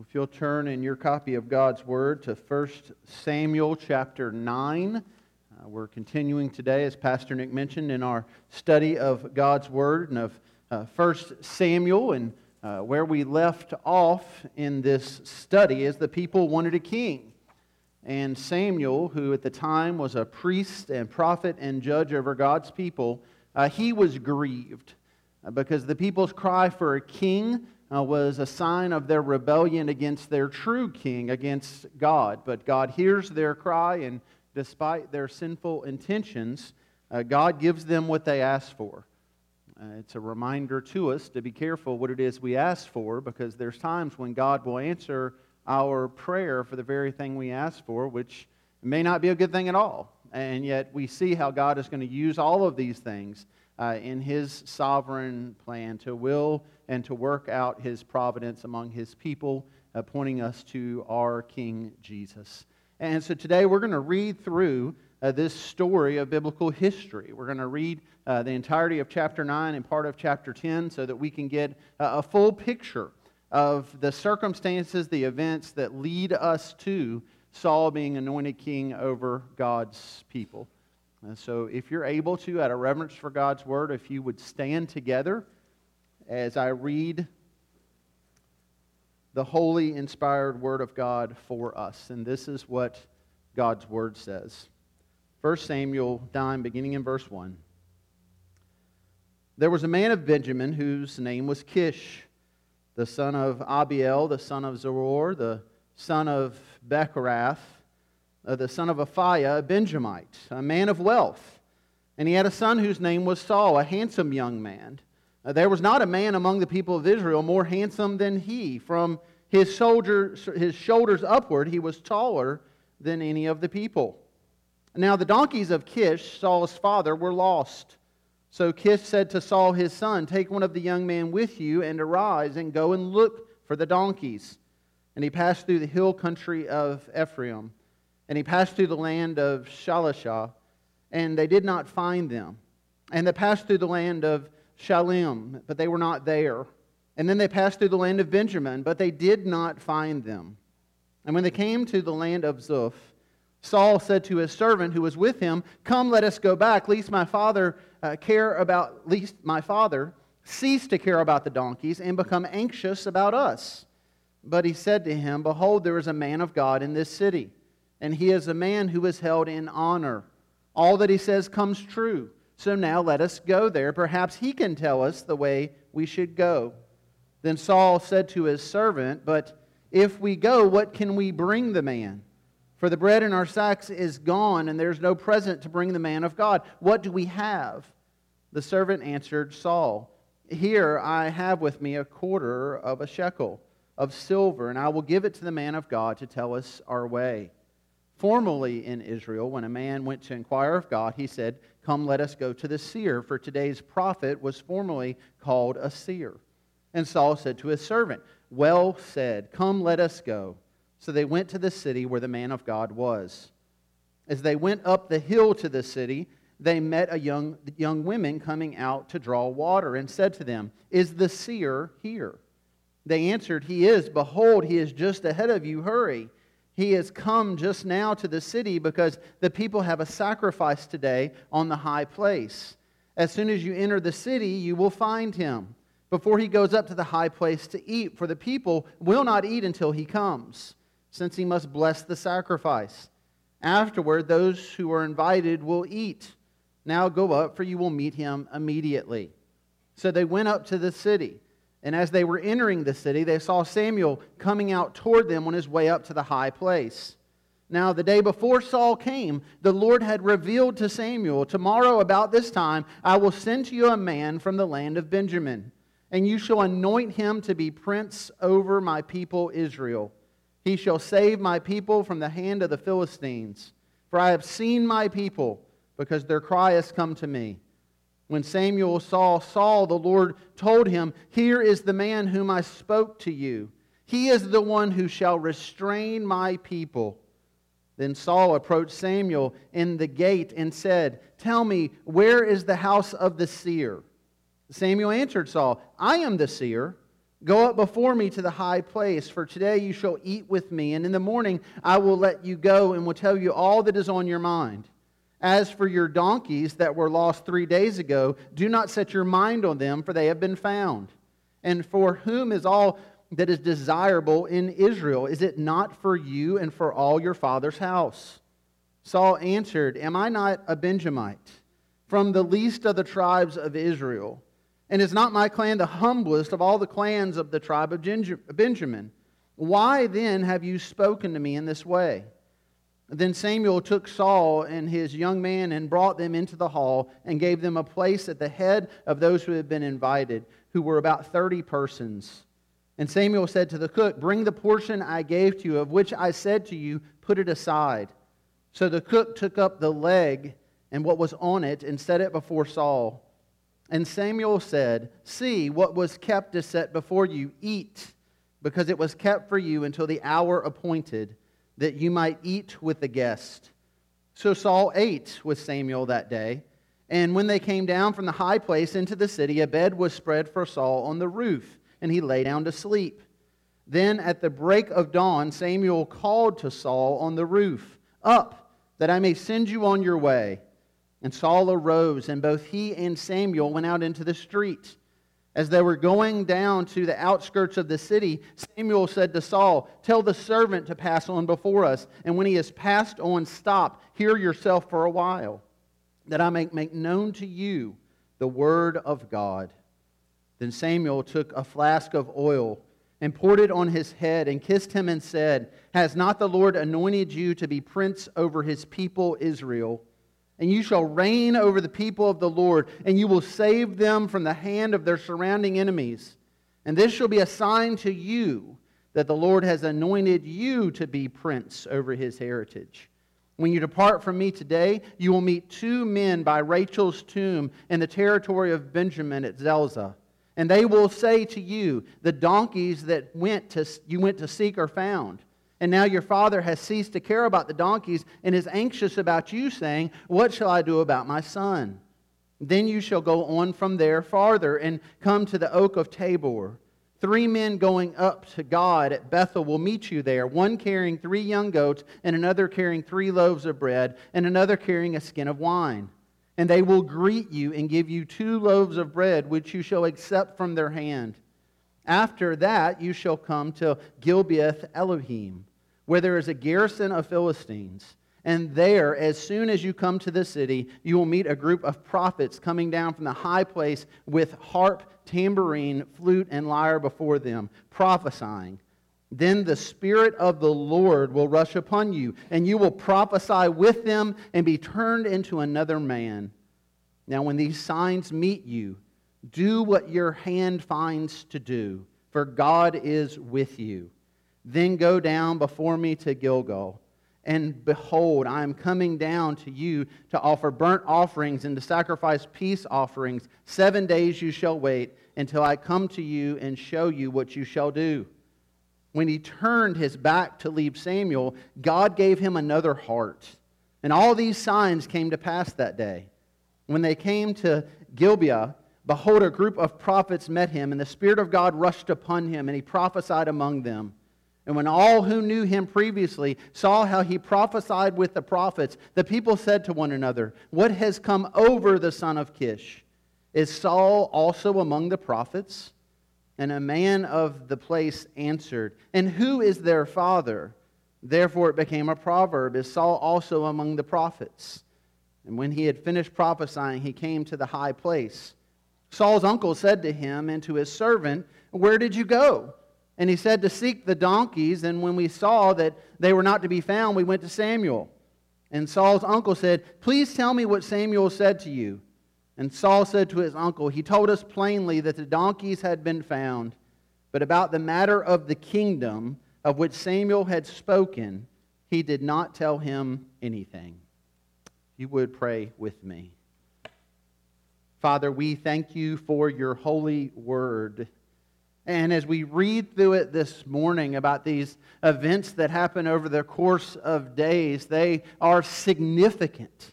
If you'll turn in your copy of God's Word to 1 Samuel chapter 9. Uh, we're continuing today, as Pastor Nick mentioned, in our study of God's Word and of uh, 1 Samuel. And uh, where we left off in this study is the people wanted a king. And Samuel, who at the time was a priest and prophet and judge over God's people, uh, he was grieved uh, because the people's cry for a king uh, was a sign of their rebellion against their true king, against God. But God hears their cry, and despite their sinful intentions, uh, God gives them what they ask for. Uh, it's a reminder to us to be careful what it is we ask for because there's times when God will answer our prayer for the very thing we ask for, which may not be a good thing at all. And yet we see how God is going to use all of these things uh, in His sovereign plan to will and to work out his providence among his people, uh, pointing us to our King Jesus. And so today we're going to read through uh, this story of biblical history. We're going to read uh, the entirety of chapter 9 and part of chapter 10 so that we can get a full picture of the circumstances, the events that lead us to Saul being anointed king over God's people. And so, if you're able to, out of reverence for God's word, if you would stand together as I read the holy, inspired Word of God for us. And this is what God's Word says. 1 Samuel 9, beginning in verse 1. There was a man of Benjamin whose name was Kish, the son of Abiel, the son of Zeror, the son of Becorath, the son of Aphiah, a Benjamite, a man of wealth. And he had a son whose name was Saul, a handsome young man. Uh, there was not a man among the people of Israel more handsome than he. From his, soldier, his shoulders upward, he was taller than any of the people. Now, the donkeys of Kish, Saul's father, were lost. So Kish said to Saul his son, Take one of the young men with you and arise and go and look for the donkeys. And he passed through the hill country of Ephraim. And he passed through the land of Shalishah, and they did not find them. And they passed through the land of Shaalim, but they were not there. And then they passed through the land of Benjamin, but they did not find them. And when they came to the land of Zuph, Saul said to his servant who was with him, Come, let us go back, lest my father uh, care about, lest my father cease to care about the donkeys and become anxious about us. But he said to him, Behold, there is a man of God in this city, and he is a man who is held in honor. All that he says comes true. So now let us go there. Perhaps he can tell us the way we should go. Then Saul said to his servant, But if we go, what can we bring the man? For the bread in our sacks is gone, and there's no present to bring the man of God. What do we have? The servant answered Saul, Here I have with me a quarter of a shekel of silver, and I will give it to the man of God to tell us our way. Formerly in Israel, when a man went to inquire of God, he said, Come, let us go to the seer, for today's prophet was formerly called a seer. And Saul said to his servant, Well said, come, let us go. So they went to the city where the man of God was. As they went up the hill to the city, they met a young, young women coming out to draw water and said to them, Is the seer here? They answered, He is. Behold, he is just ahead of you. Hurry. He has come just now to the city because the people have a sacrifice today on the high place. As soon as you enter the city, you will find him before he goes up to the high place to eat, for the people will not eat until he comes, since he must bless the sacrifice. Afterward, those who are invited will eat. Now go up, for you will meet him immediately. So they went up to the city. And as they were entering the city, they saw Samuel coming out toward them on his way up to the high place. Now, the day before Saul came, the Lord had revealed to Samuel, Tomorrow, about this time, I will send to you a man from the land of Benjamin, and you shall anoint him to be prince over my people Israel. He shall save my people from the hand of the Philistines. For I have seen my people, because their cry has come to me. When Samuel saw Saul, the Lord told him, Here is the man whom I spoke to you. He is the one who shall restrain my people. Then Saul approached Samuel in the gate and said, Tell me, where is the house of the seer? Samuel answered Saul, I am the seer. Go up before me to the high place, for today you shall eat with me, and in the morning I will let you go and will tell you all that is on your mind. As for your donkeys that were lost three days ago, do not set your mind on them, for they have been found. And for whom is all that is desirable in Israel? Is it not for you and for all your father's house? Saul answered, Am I not a Benjamite, from the least of the tribes of Israel? And is not my clan the humblest of all the clans of the tribe of Benjamin? Why then have you spoken to me in this way? Then Samuel took Saul and his young man and brought them into the hall and gave them a place at the head of those who had been invited, who were about 30 persons. And Samuel said to the cook, Bring the portion I gave to you, of which I said to you, put it aside. So the cook took up the leg and what was on it and set it before Saul. And Samuel said, See, what was kept is set before you. Eat, because it was kept for you until the hour appointed, that you might eat with the guest. So Saul ate with Samuel that day. And when they came down from the high place into the city, a bed was spread for Saul on the roof, and he lay down to sleep. Then at the break of dawn, Samuel called to Saul on the roof, Up, that I may send you on your way. And Saul arose, and both he and Samuel went out into the street. As they were going down to the outskirts of the city, Samuel said to Saul, Tell the servant to pass on before us, and when he has passed on, stop, here yourself for a while, that I may make known to you the word of God. Then Samuel took a flask of oil and poured it on his head and kissed him and said, Has not the Lord anointed you to be prince over his people Israel? And you shall reign over the people of the Lord, and you will save them from the hand of their surrounding enemies. And this shall be a sign to you that the Lord has anointed you to be prince over his heritage. When you depart from me today, you will meet two men by Rachel's tomb in the territory of Benjamin at Zelzah. And they will say to you, The donkeys that went to, you went to seek are found. And now your father has ceased to care about the donkeys and is anxious about you, saying, What shall I do about my son? Then you shall go on from there farther and come to the oak of Tabor. Three men going up to God at Bethel will meet you there, one carrying three young goats, and another carrying three loaves of bread, and another carrying a skin of wine. And they will greet you and give you two loaves of bread, which you shall accept from their hand. After that, you shall come to Gibeath Elohim, where there is a garrison of Philistines. And there, as soon as you come to the city, you will meet a group of prophets coming down from the high place with harp, tambourine, flute, and lyre before them, prophesying. Then the Spirit of the Lord will rush upon you, and you will prophesy with them and be turned into another man. Now, when these signs meet you, do what your hand finds to do, for God is with you. Then go down before me to Gilgal. And behold, I am coming down to you to offer burnt offerings and to sacrifice peace offerings. Seven days you shall wait until I come to you and show you what you shall do. When he turned his back to leave Samuel, God gave him another heart. And all these signs came to pass that day. When they came to Gibeah, Behold, a group of prophets met him, and the Spirit of God rushed upon him, and he prophesied among them. And when all who knew him previously saw how he prophesied with the prophets, the people said to one another, What has come over the son of Kish? Is Saul also among the prophets? And a man of the place answered, And who is their father? Therefore it became a proverb Is Saul also among the prophets? And when he had finished prophesying, he came to the high place. Saul's uncle said to him and to his servant, Where did you go? And he said, To seek the donkeys. And when we saw that they were not to be found, we went to Samuel. And Saul's uncle said, Please tell me what Samuel said to you. And Saul said to his uncle, He told us plainly that the donkeys had been found, but about the matter of the kingdom of which Samuel had spoken, he did not tell him anything. You would pray with me. Father, we thank you for your holy word. And as we read through it this morning about these events that happen over the course of days, they are significant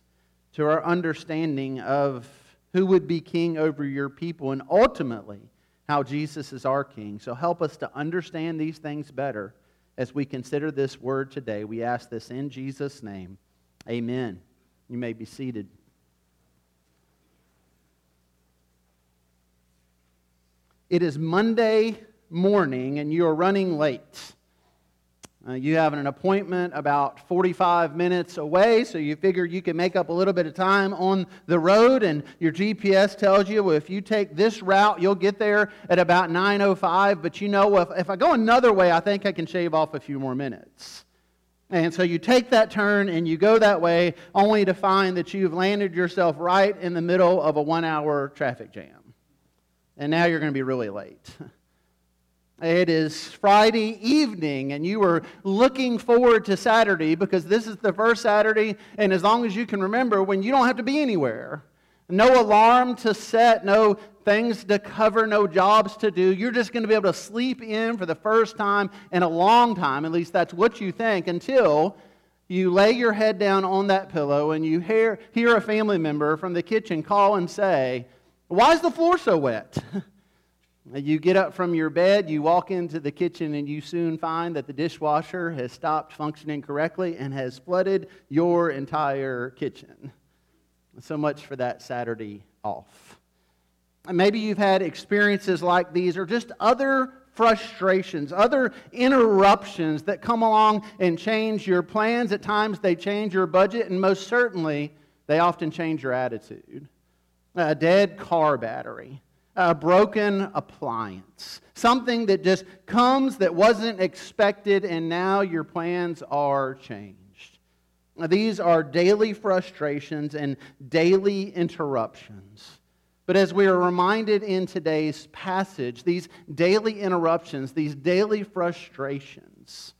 to our understanding of who would be king over your people and ultimately how Jesus is our King. So help us to understand these things better as we consider this word today. We ask this in Jesus' name. Amen. You may be seated. It is Monday morning and you are running late. Uh, you have an appointment about 45 minutes away, so you figure you can make up a little bit of time on the road, and your GPS tells you well, if you take this route, you'll get there at about 9.05. But you know, if, if I go another way, I think I can shave off a few more minutes. And so you take that turn and you go that way, only to find that you've landed yourself right in the middle of a one hour traffic jam. And now you're going to be really late. It is Friday evening, and you are looking forward to Saturday because this is the first Saturday, and as long as you can remember, when you don't have to be anywhere. No alarm to set, no things to cover, no jobs to do. You're just going to be able to sleep in for the first time in a long time. At least that's what you think until you lay your head down on that pillow and you hear, hear a family member from the kitchen call and say, Why is the floor so wet? You get up from your bed, you walk into the kitchen, and you soon find that the dishwasher has stopped functioning correctly and has flooded your entire kitchen. So much for that Saturday off. And maybe you've had experiences like these or just other frustrations, other interruptions that come along and change your plans. At times, they change your budget, and most certainly, they often change your attitude. A dead car battery a broken appliance, something that just comes that wasn't expected, and now your plans are changed. These are daily frustrations and daily interruptions. But as we are reminded in today's passage, these daily interruptions, these daily frustrations,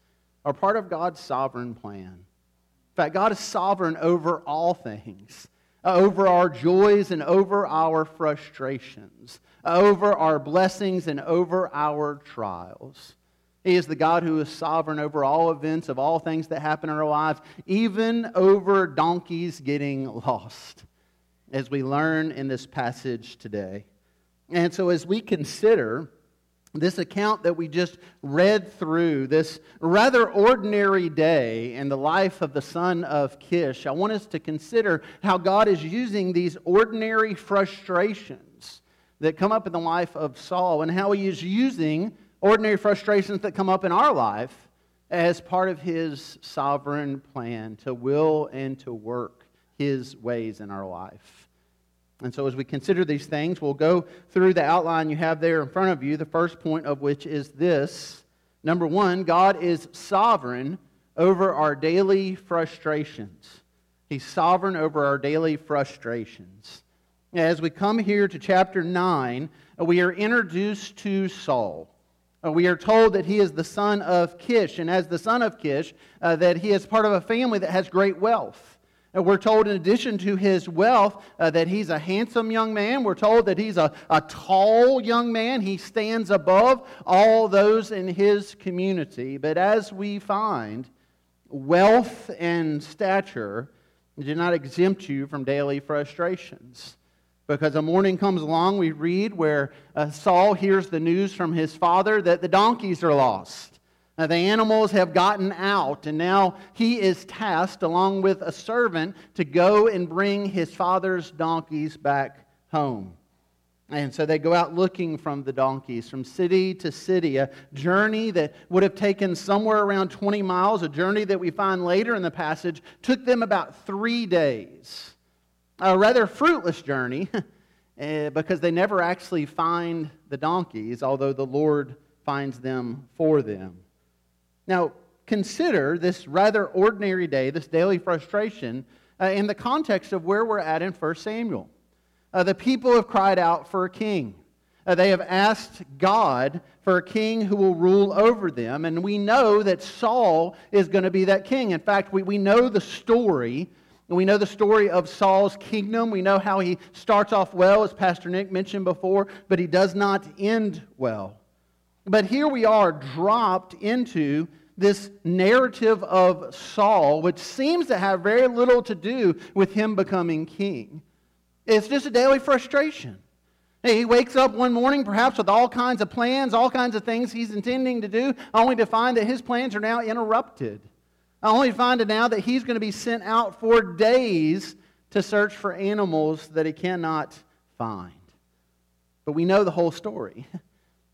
are part of God's sovereign plan. In fact, God is sovereign over all things Uh, over our joys and over our frustrations, uh, over our blessings and over our trials. He is the God who is sovereign over all events of all things that happen in our lives, even over donkeys getting lost, as we learn in this passage today. And so, as we consider this account that we just read through, this rather ordinary day in the life of the son of Kish, I want us to consider how God is using these ordinary frustrations that come up in the life of Saul and how he is using ordinary frustrations that come up in our life as part of his sovereign plan to will and to work his ways in our life. And so, as we consider these things, we'll go through the outline you have there in front of you, the first point of which is this. Number one, God is sovereign over our daily frustrations. He's sovereign over our daily frustrations. As we come here to chapter 9, we are introduced to Saul. Uh, we are told that he is the son of Kish, and as the son of Kish, uh, that he is part of a family that has great wealth. We're told, in addition to his wealth, uh, that he's a handsome young man. We're told that he's a, a tall young man. He stands above all those in his community. But as we find, wealth and stature do not exempt you from daily frustrations. Because a morning comes along, we read where uh, Saul hears the news from his father that the donkeys are lost. Now, the animals have gotten out, and now he is tasked, along with a servant, to go and bring his father's donkeys back home. And so they go out looking from the donkeys from city to city, a journey that would have taken somewhere around 20 miles, a journey that we find later in the passage took them about three days. A rather fruitless journey eh, because they never actually find the donkeys, although the Lord finds them for them. Now, consider this rather ordinary day, this daily frustration, uh, in the context of where we're at in 1 Samuel. Uh, the people have cried out for a king. Uh, they have asked God for a king who will rule over them, and we know that Saul is going to be that king. In fact, we, we know the story. We know the story of Saul's kingdom. We know how he starts off well, as Pastor Nick mentioned before, but he does not end well. But here we are dropped into this narrative of Saul, which seems to have very little to do with him becoming king. It's just a daily frustration. He wakes up one morning, perhaps with all kinds of plans, all kinds of things he's intending to do, only to find that his plans are now interrupted. Only to find now that he's going to be sent out for days to search for animals that he cannot find. But we know the whole story.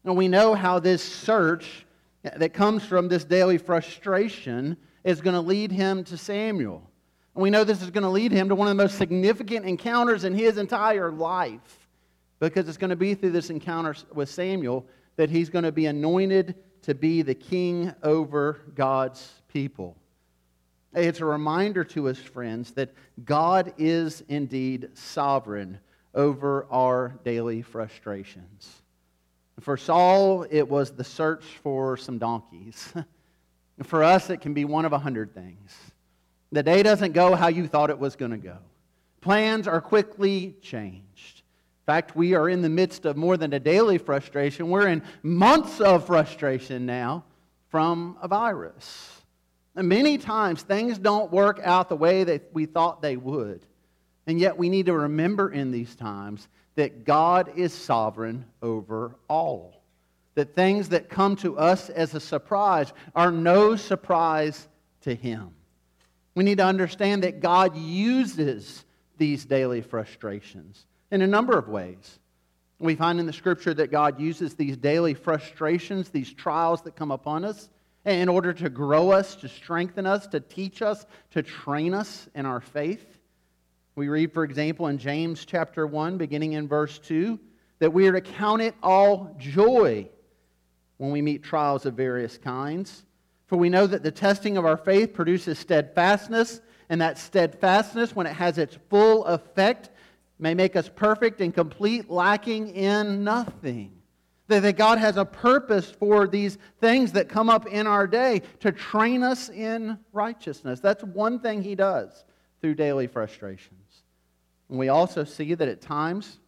And we know how this search that comes from this daily frustration is going to lead him to Samuel. And we know this is going to lead him to one of the most significant encounters in his entire life because it's going to be through this encounter with Samuel that he's going to be anointed to be the king over God's people. It's a reminder to us, friends, that God is indeed sovereign over our daily frustrations. For Saul, it was the search for some donkeys. for us, it can be one of a hundred things. The day doesn't go how you thought it was going to go. Plans are quickly changed. In fact, we are in the midst of more than a daily frustration. We're in months of frustration now from a virus. And many times things don't work out the way that we thought they would. And yet we need to remember in these times that God is sovereign over all. That things that come to us as a surprise are no surprise to Him. We need to understand that God uses these daily frustrations in a number of ways. We find in the scripture that God uses these daily frustrations, these trials that come upon us, in order to grow us, to strengthen us, to teach us, to train us in our faith. We read, for example, in James chapter 1, beginning in verse 2, that we are to count it all joy when we meet trials of various kinds. For we know that the testing of our faith produces steadfastness, and that steadfastness, when it has its full effect, may make us perfect and complete, lacking in nothing. That God has a purpose for these things that come up in our day to train us in righteousness. That's one thing He does through daily frustrations. And we also see that at times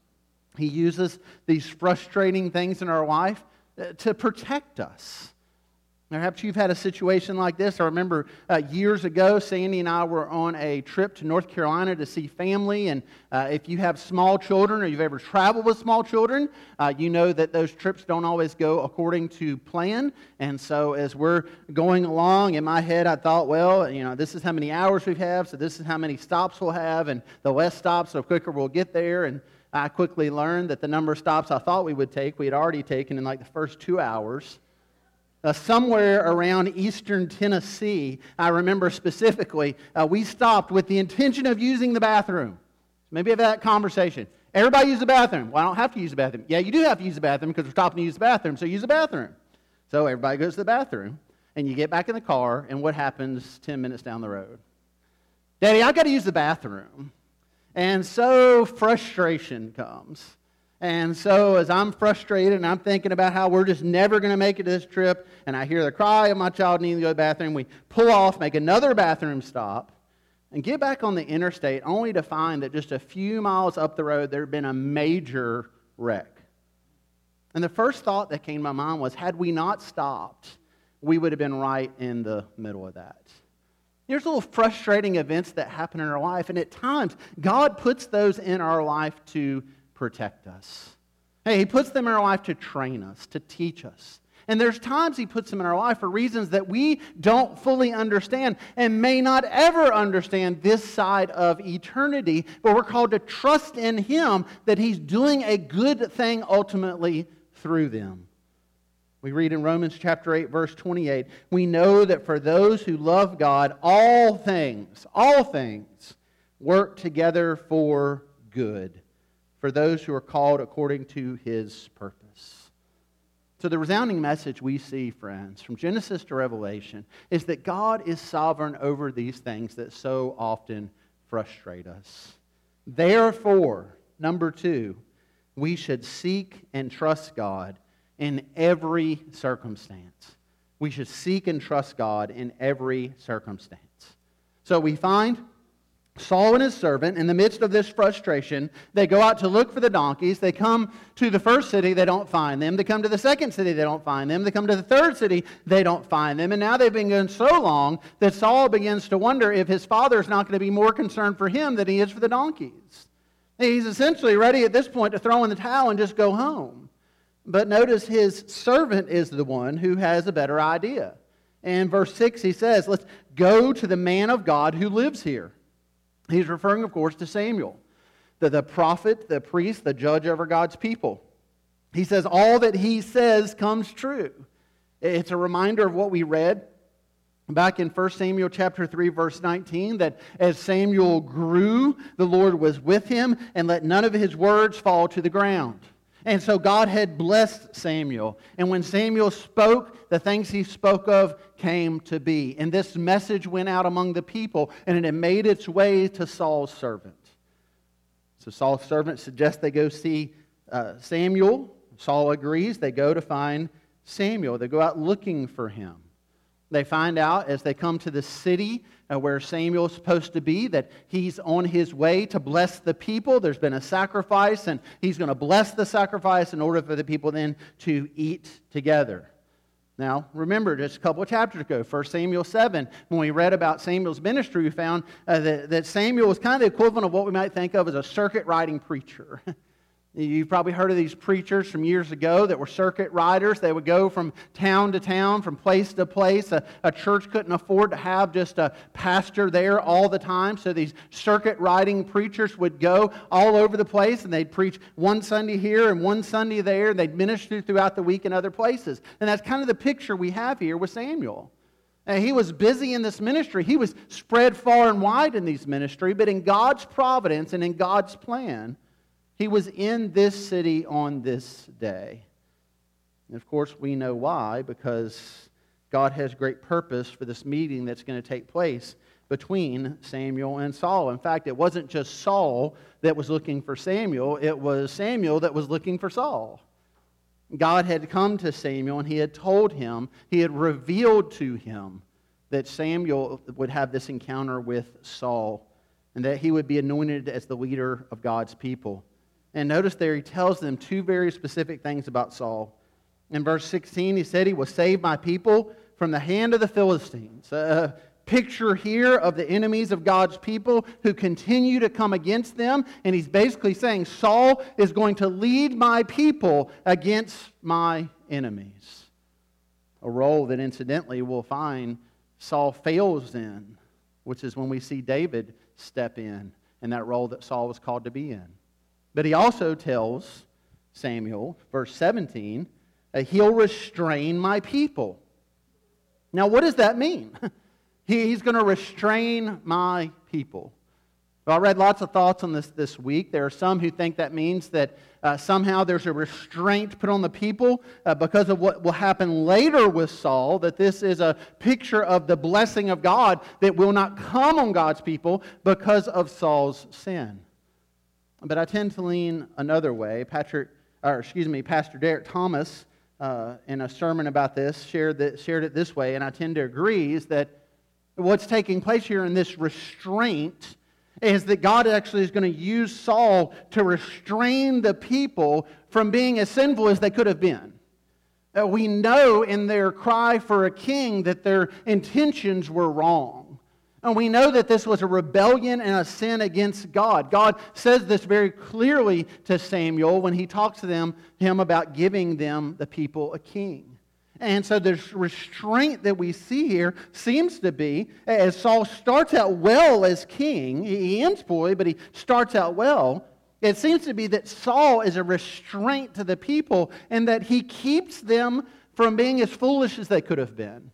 He uses these frustrating things in our life uh, to protect us. Perhaps you've had a situation like this. I remember uh, years ago, Sandy and I were on a trip to North Carolina to see family. And uh, if you have small children or you've ever traveled with small children, uh, you know that those trips don't always go according to plan. And so, as we're going along, in my head, I thought, well, you know, this is how many hours we have, so this is how many stops we'll have. And the less stops, the quicker we'll get there. And I quickly learned that the number of stops I thought we would take, we had already taken in like the first two hours uh, somewhere around eastern Tennessee, I remember specifically, uh, we stopped with the intention of using the bathroom. Maybe have that conversation. Everybody use the bathroom. Well, I don't have to use the bathroom. Yeah, you do have to use the bathroom because we're stopping to use the bathroom, so use the bathroom. So everybody goes to the bathroom, and you get back in the car, and what happens 10 minutes down the road? Daddy, I've got to use the bathroom. And so frustration comes. And so, as I'm frustrated and I'm thinking about how we're just never going to make it to this trip, and I hear the cry of my child needing to go to the bathroom, we pull off, make another bathroom stop, and get back on the interstate only to find that just a few miles up the road there had been a major wreck. And the first thought that came to my mind was had we not stopped, we would have been right in the middle of that. There's little frustrating events that happen in our life, and at times, God puts those in our life to protect us. Hey, He puts them in our life to train us, to teach us. And there's times He puts them in our life for reasons that we don't fully understand and may not ever understand this side of eternity. But we're called to trust in Him that He's doing a good thing ultimately through them. We read in Romans chapter 8, verse 28 we know that for those who love God, all things, all things work together for good for those who are called according to his purpose. So, the resounding message we see, friends, from Genesis to Revelation, is that God is sovereign over these things that so often frustrate us. Therefore, number two, we should seek and trust God in every circumstance. We should seek and trust God in every circumstance. So we find Saul and his servant, in the midst of this frustration, they go out to look for the donkeys. They come to the first city, they don't find them. They come to the second city, they don't find them. They come to the third city, they don't find them. And now they've been going so long that Saul begins to wonder if his father is not going to be more concerned for him than he is for the donkeys. He's essentially ready at this point to throw in the towel and just go home. But notice his servant is the one who has a better idea. In verse 6, he says, Let's go to the man of God who lives here. He's referring, of course, to Samuel, the, the prophet, the priest, the judge over God's people. He says, All that he says comes true. It's a reminder of what we read back in 1 Samuel chapter 3 verse 19 that as Samuel grew the Lord was with him and let none of his words fall to the ground. And so God had blessed Samuel. And when Samuel spoke, the things he spoke of came to be. And this message went out among the people, and it made its way to Saul's servant. So Saul's servant suggests they go see uh, Samuel. Saul agrees. They go to find Samuel. They go out looking for him. They find out as they come to the city uh, where Samuel is supposed to be that he's on his way to bless the people. There's been a sacrifice, and he's going to bless the sacrifice in order for the people then to eat together. Now, remember, just a couple of chapters ago, 1 Samuel 7, when we read about Samuel's ministry, we found uh, that, that Samuel was kind of the equivalent of what we might think of as a circuit riding preacher. You've probably heard of these preachers from years ago that were circuit riders. They would go from town to town, from place to place. A, a, church couldn't afford to have just a pastor there all the time. So these circuit riding preachers would go all over the place and they'd preach one Sunday here and one Sunday there. And they'd minister throughout the week in other places. And that's kind of the picture we have here with Samuel. And he was busy in this ministry. He was spread far and wide in these ministry, but in God's providence and in God's plan, he was in this city on this day. And of course, we know why, because God has great purpose for this meeting that's going to take place between Samuel and Saul. In fact, it wasn't just Saul that was looking for Samuel, it was Samuel that was looking for Saul. God had come to Samuel and he had told him, he had revealed to him that Samuel would have this encounter with Saul and that he would be anointed as the leader of God's people. And notice there, he tells them two very specific things about Saul. In verse 16, he said, He will save my people from the hand of the Philistines. A picture here of the enemies of God's people who continue to come against them. And he's basically saying, Saul is going to lead my people against my enemies. A role that, incidentally, we'll find Saul fails in, which is when we see David step in, in that role that Saul was called to be in. But he also tells Samuel, verse 17, that he'll restrain my people. Now, what does that mean? He's going to restrain my people. Well, I read lots of thoughts on this this week. There are some who think that means that uh, somehow there's a restraint put on the people uh, because of what will happen later with Saul, that this is a picture of the blessing of God that will not come on God's people because of Saul's sin. But I tend to lean another way. Patrick, or excuse me, Pastor Derek Thomas, uh, in a sermon about this, shared, that, shared it this way, and I tend to agree, is that what's taking place here in this restraint is that God actually is going to use Saul to restrain the people from being as sinful as they could have been. Uh, we know in their cry for a king that their intentions were wrong. And we know that this was a rebellion and a sin against God. God says this very clearly to Samuel when he talks to them, him about giving them, the people, a king. And so the restraint that we see here seems to be, as Saul starts out well as king, he ends poorly, but he starts out well. It seems to be that Saul is a restraint to the people and that he keeps them from being as foolish as they could have been.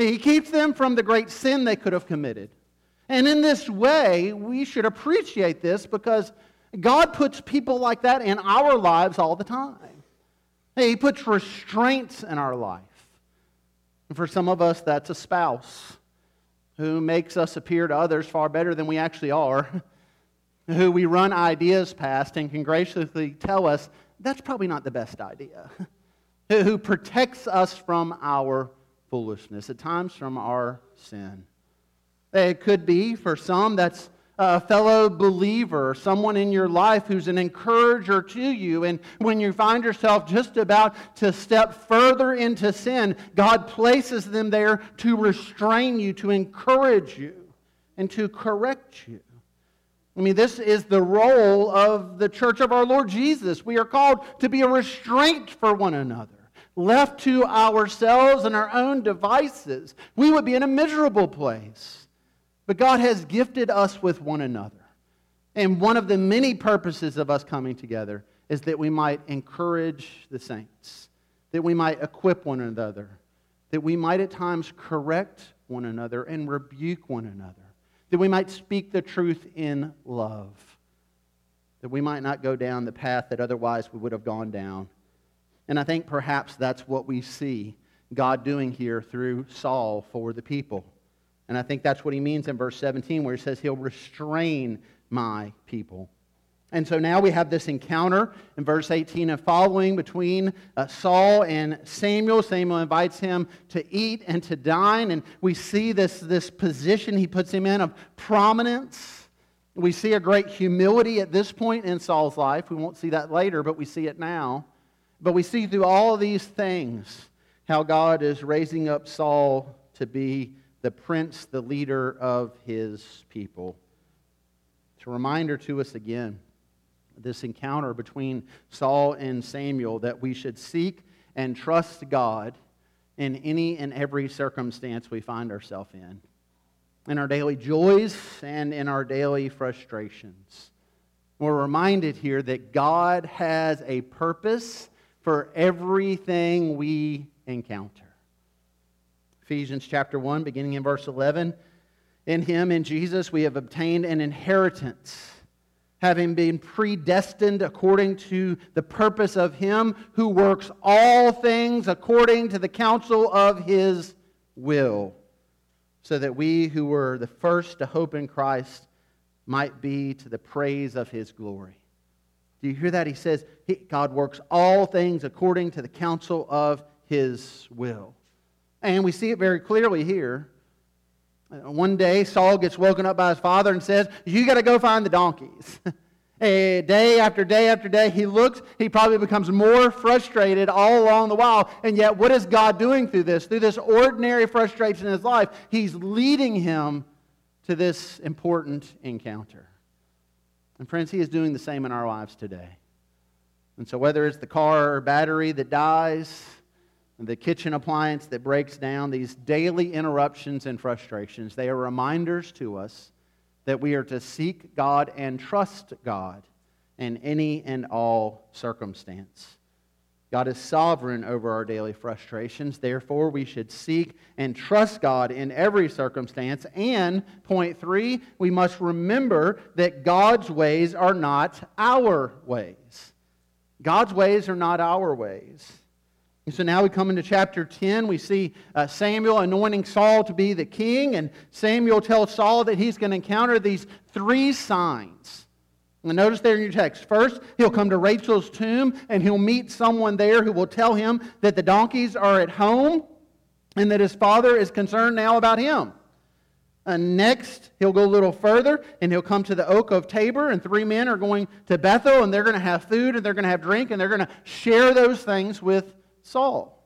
He keeps them from the great sin they could have committed. And in this way, we should appreciate this because God puts people like that in our lives all the time. He puts restraints in our life. And for some of us, that's a spouse who makes us appear to others far better than we actually are, who we run ideas past and can graciously tell us that's probably not the best idea, who protects us from our foolishness, at times from our sin. It could be for some that's a fellow believer, someone in your life who's an encourager to you. And when you find yourself just about to step further into sin, God places them there to restrain you, to encourage you, and to correct you. I mean, this is the role of the church of our Lord Jesus. We are called to be a restraint for one another. Left to ourselves and our own devices, we would be in a miserable place. But God has gifted us with one another. And one of the many purposes of us coming together is that we might encourage the saints, that we might equip one another, that we might at times correct one another and rebuke one another that we might speak the truth in love, that we might not go down the path that otherwise we would have gone down. And I think perhaps that's what we see God doing here through Saul for the people. And I think that's what he means in verse 17, where he says, He'll restrain my people. And so now we have this encounter in verse 18 and following between uh, Saul and Samuel. Samuel invites him to eat and to dine, and we see this, this position he puts him in of prominence. We see a great humility at this point in Saul's life. We won't see that later, but we see it now. But we see through all these things how God is raising up Saul to be the prince, the leader of his people. It's a reminder to us again this encounter between Saul and Samuel that we should seek and trust God in any and every circumstance we find ourselves in, in our daily joys and in our daily frustrations. We're reminded here that God has a purpose for everything we encounter. Ephesians chapter 1, beginning in verse 11. In him, in Jesus, we have obtained an inheritance having been predestined according to the purpose of Him who works all things according to the counsel of His will, so that we who were the first to hope in Christ might be to the praise of His glory. Do you hear that? He says, God works all things according to the counsel of His will. And we see it very clearly here. One day, Saul gets woken up by his father and says, You got to go find the donkeys. Eh, day after day after day, he looks, he probably becomes more frustrated all along the while. And yet, what is God doing through this? Through this ordinary frustration in his life, he's leading him to this important encounter. And, friends, he is doing the same in our lives today. And so, whether it's the car or battery that dies, the kitchen appliance that breaks down, these daily interruptions and frustrations, they are reminders to us that we are to seek God and trust God in any and all circumstance. God is sovereign over our daily frustrations. Therefore, we should seek and trust God in every circumstance. And, point three, we must remember that God's ways are not our ways. God's ways are not our ways. And so now we come into chapter 10. We see uh, Samuel anointing Saul to be the king, and Samuel tells Saul that he's going to encounter these three signs. Notice there in your text. First, he'll come to Rachel's tomb, and he'll meet someone there who will tell him that the donkeys are at home and that his father is concerned now about him. And next, he'll go a little further and he'll come to the oak of Tabor, and three men are going to Bethel, and they're going to have food and they're going to have drink, and they're going to share those things with Saul.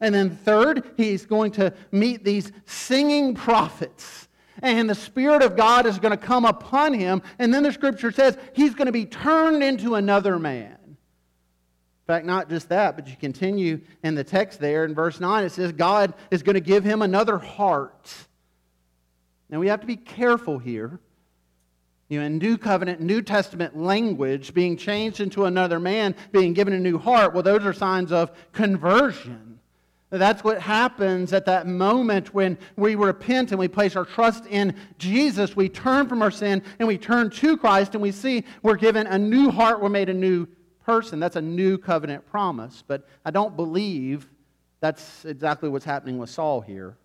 And then, third, he's going to meet these singing prophets. And the Spirit of God is going to come upon him. And then the scripture says he's going to be turned into another man. In fact, not just that, but you continue in the text there in verse 9, it says God is going to give him another heart. Now, we have to be careful here you know, in New Covenant, New Testament language, being changed into another man, being given a new heart, well, those are signs of conversion. That's what happens at that moment when we repent and we place our trust in Jesus. We turn from our sin and we turn to Christ and we see we're given a new heart, we're made a new person. That's a new covenant promise. But I don't believe that's exactly what's happening with Saul here.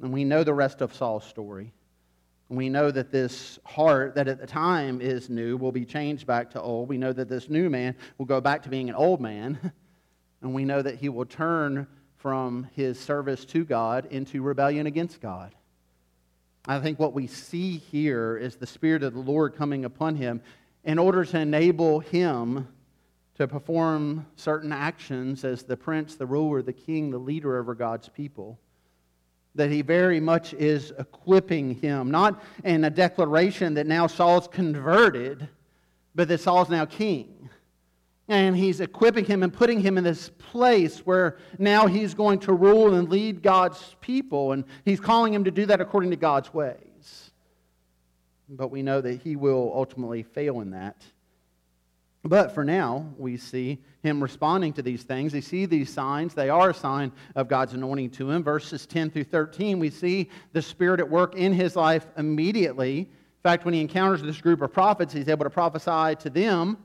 And we know the rest of Saul's story. We know that this heart, that at the time is new, will be changed back to old. We know that this new man will go back to being an old man. And we know that he will turn from his service to God into rebellion against God. I think what we see here is the Spirit of the Lord coming upon him in order to enable him to perform certain actions as the prince, the ruler, the king, the leader over God's people. that he very much is equipping him, not in a declaration that now Saul's converted, but that Saul's now king. And he's equipping him and putting him in this place where now he's going to rule and lead God's people. And he's calling him to do that according to God's ways. But we know that he will ultimately fail in that. But for now, we see him responding to these things. We see these signs. They are a sign of God's anointing to him. Verses 10 through 13, we see the Spirit at work in his life immediately. In fact, when he encounters this group of prophets, he's able to prophesy to them.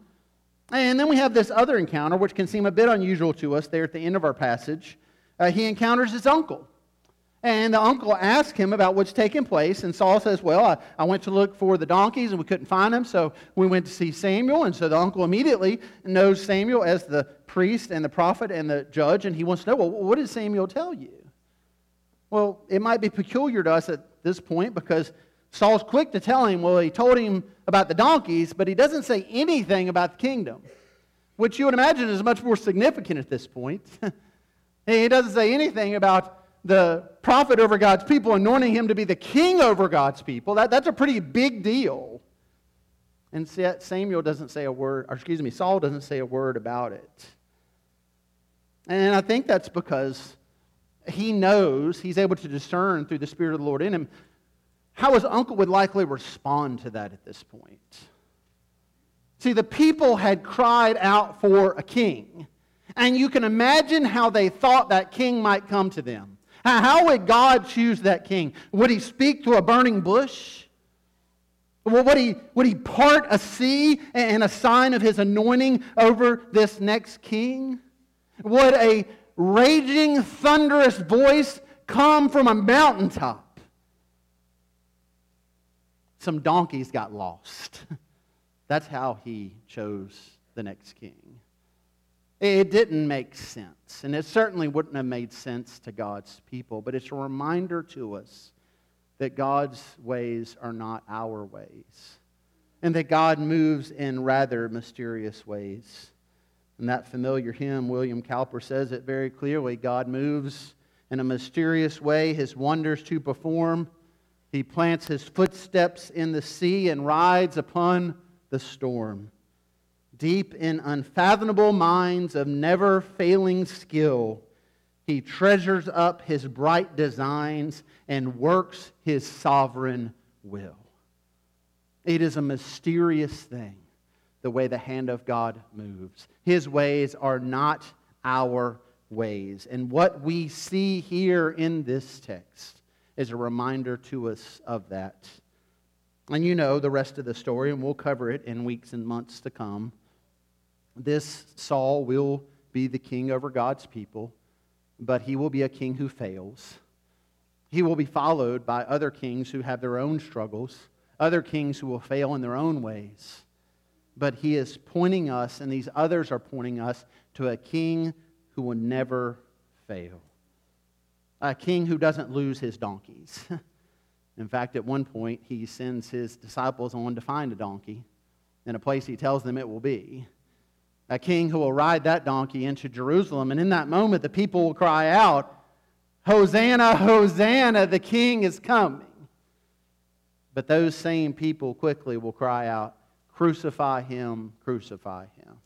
And then we have this other encounter, which can seem a bit unusual to us there at the end of our passage. Uh, he encounters his uncle. And the uncle asks him about what's taking place. And Saul says, Well, I, I, went to look for the donkeys and we couldn't find them. So we went to see Samuel. And so the uncle immediately knows Samuel as the priest and the prophet and the judge. And he wants to know, Well, what did Samuel tell you? Well, it might be peculiar to us at this point because Saul's quick to tell him, Well, he told him about the donkeys, but he doesn't say anything about the kingdom, which you would imagine is much more significant at this point. he doesn't say anything about the prophet over God's people, anointing him to be the king over God's people. That, that's a pretty big deal. And yet Samuel doesn't say a word, or excuse me, Saul doesn't say a word about it. And I think that's because he knows, he's able to discern through the Spirit of the Lord in him, how his uncle would likely respond to that at this point. See, the people had cried out for a king. And you can imagine how they thought that king might come to them. How would God choose that king? Would he speak to a burning bush? Would he, would he part a sea and a sign of his anointing over this next king? Would a raging, thunderous voice come from a mountaintop? Some donkeys got lost. That's how he chose the next king. It didn't make sense, and it certainly wouldn't have made sense to God's people, but it's a reminder to us that God's ways are not our ways, and that God moves in rather mysterious ways. In that familiar hymn, William Cowper says it very clearly God moves in a mysterious way, his wonders to perform. He plants his footsteps in the sea and rides upon the storm deep in unfathomable minds of never failing skill, he treasures up his bright designs and works his sovereign will. It is a mysterious thing, the way the hand of God moves. His ways are not our ways. And what we see here in this text is a reminder to us of that. And you know the rest of the story, and we'll cover it in weeks and months to come. This Saul will be the king over God's people, but he will be a king who fails. He will be followed by other kings who have their own struggles, other kings who will fail in their own ways. But he is pointing us, and these others are pointing us to a king who will never fail. A king who doesn't lose his donkeys. In fact, at one point, he sends his disciples on to find a donkey in a place he tells them it will be a king who will ride that donkey into Jerusalem. And in that moment, the people will cry out, Hosanna, Hosanna, the king is coming. But those same people quickly will cry out, Crucify him, crucify him.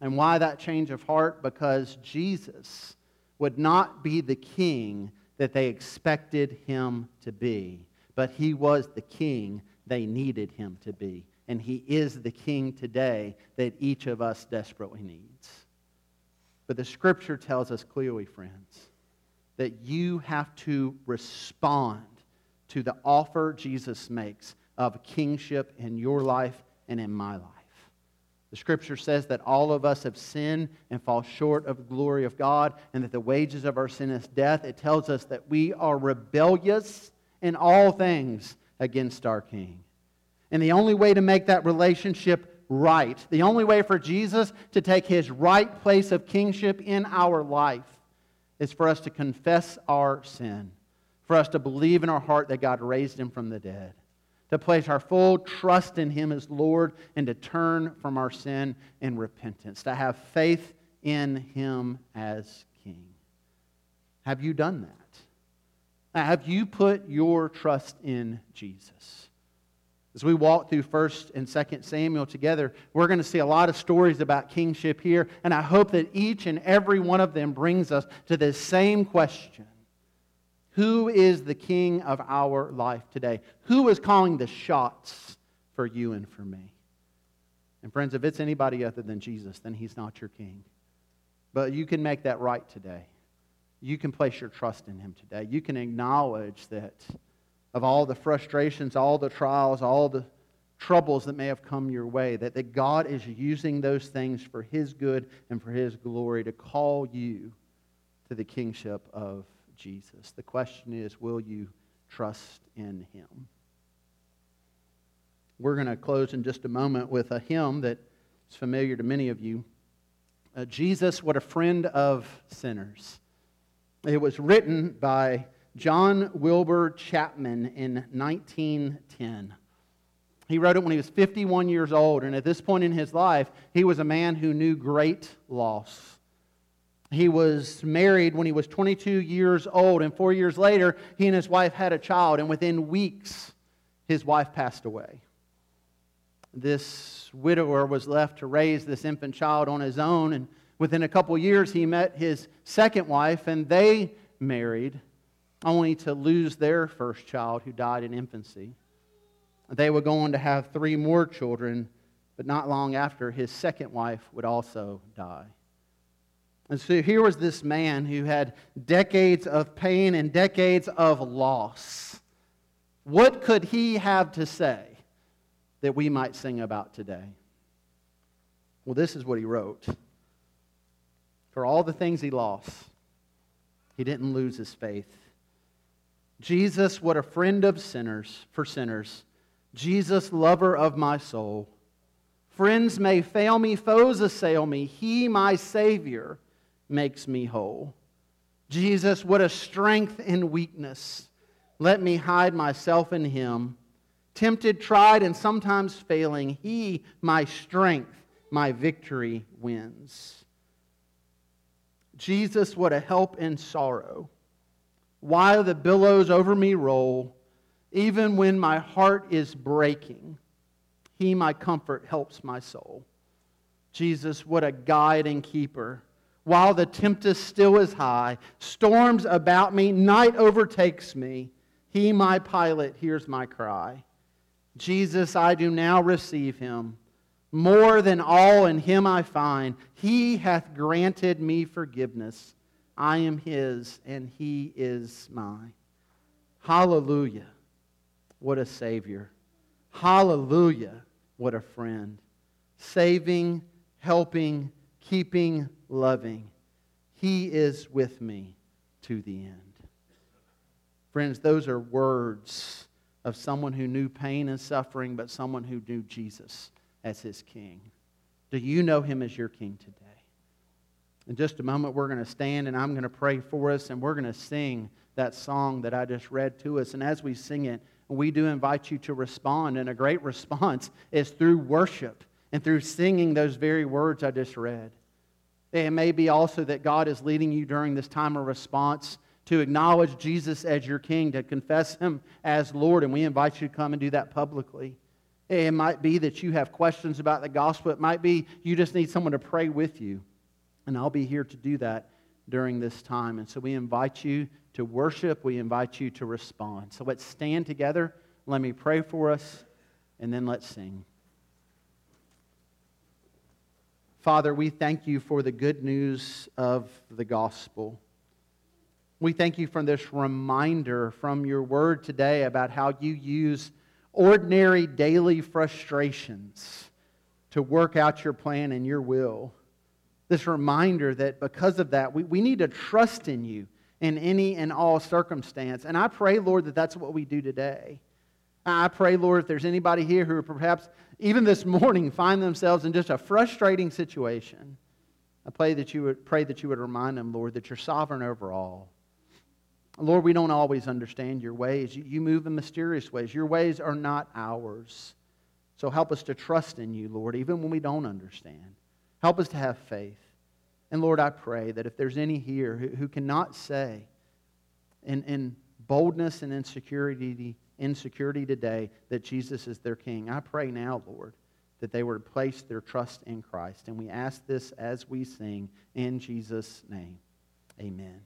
And why that change of heart? Because Jesus would not be the king that they expected him to be, but he was the king they needed him to be and he is the king today that each of us desperately needs. But the scripture tells us clearly, friends, that you have to respond to the offer Jesus makes of kingship in your life and in my life. The scripture says that all of us have sinned and fall short of the glory of God, and that the wages of our sin is death. It tells us that we are rebellious in all things against our King. And the only way to make that relationship right, the only way for Jesus to take his right place of kingship in our life, is for us to confess our sin, for us to believe in our heart that God raised him from the dead, to place our full trust in him as Lord, and to turn from our sin in repentance, to have faith in him as King. Have you done that? Have you put your trust in Jesus? As we walk through 1st and 2nd Samuel together, we're going to see a lot of stories about kingship here, and I hope that each and every one of them brings us to this same question Who is the king of our life today? Who is calling the shots for you and for me? And friends, if it's anybody other than Jesus, then he's not your king. But you can make that right today. You can place your trust in him today. You can acknowledge that of all the frustrations, all the trials, all the troubles that may have come your way, that, that God is using those things for His good and for His glory to call you to the kingship of Jesus. The question is will you trust in Him? We're going to close in just a moment with a hymn that is familiar to many of you. Uh, Jesus, what a friend of sinners. It was written by John Wilbur Chapman in 1910. He wrote it when he was 51 years old, and at this point in his life, he was a man who knew great loss. He was married when he was 22 years old, and four years later, he and his wife had a child, and within weeks, his wife passed away. This widower was left to raise this infant child on his own, and within a couple years, he met his second wife, and they married only to lose their first child who died in infancy. They would go on to have three more children, but not long after, his second wife would also die. And so here was this man who had decades of pain and decades of loss. What could he have to say that we might sing about today? Well, this is what he wrote. For all the things he lost, he didn't lose his faith. Jesus, what a friend of sinners, for sinners. Jesus, lover of my soul. Friends may fail me, foes assail me. He, my Savior, makes me whole. Jesus, what a strength in weakness. Let me hide myself in Him. Tempted, tried, and sometimes failing, He, my strength, my victory wins. Jesus, what a help in sorrow while the billows over me roll, even when my heart is breaking, He, my comfort, helps my soul. Jesus, what a guide and keeper. While the tempest still is high, storms about me, night overtakes me, He, my pilot, hears my cry. Jesus, I do now receive Him. More than all in Him I find, He hath granted me forgiveness I am his and he is mine. Hallelujah. What a Savior. Hallelujah. What a friend. Saving, helping, keeping, loving. He is with me to the end. Friends, those are words of someone who knew pain and suffering, but someone who knew Jesus as his king. Do you know him as your king today? In just a moment, we're going to stand and I'm going to pray for us and we're going to sing that song that I just read to us. And as we sing it, we do invite you to respond. And a great response is through worship and through singing those very words I just read. It may be also that God is leading you during this time of response to acknowledge Jesus as your King, to confess Him as Lord, and we invite you to come and do that publicly. It might be that you have questions about the gospel. It might be you just need someone to pray with you. And I'll be here to do that during this time. And so we invite you to worship, we invite you to respond. So let's stand together. Let me pray for us, and then let's sing. Father, we thank you for the good news of the gospel. We thank you for this reminder from your word today about how you use ordinary daily frustrations to work out your plan and your will this reminder that because of that, we, we need to trust in you in any and all circumstance. And I pray, Lord, that that's what we do today. I pray, Lord, if there's anybody here who perhaps even this morning find themselves in just a frustrating situation, I pray that you would pray that you would remind them, Lord, that you're sovereign over all. Lord, we don't always understand your ways. You move in mysterious ways. Your ways are not ours. So help us to trust in you, Lord, even when we don't understand. Help us to have faith. And Lord, I pray that if there's any here who, who cannot say in, in boldness and insecurity, insecurity today that Jesus is their king. I pray now, Lord, that they would place their trust in Christ. And we ask this as we sing in Jesus' name. Amen.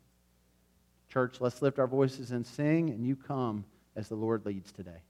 Church, let's lift our voices and sing, and you come as the Lord leads today.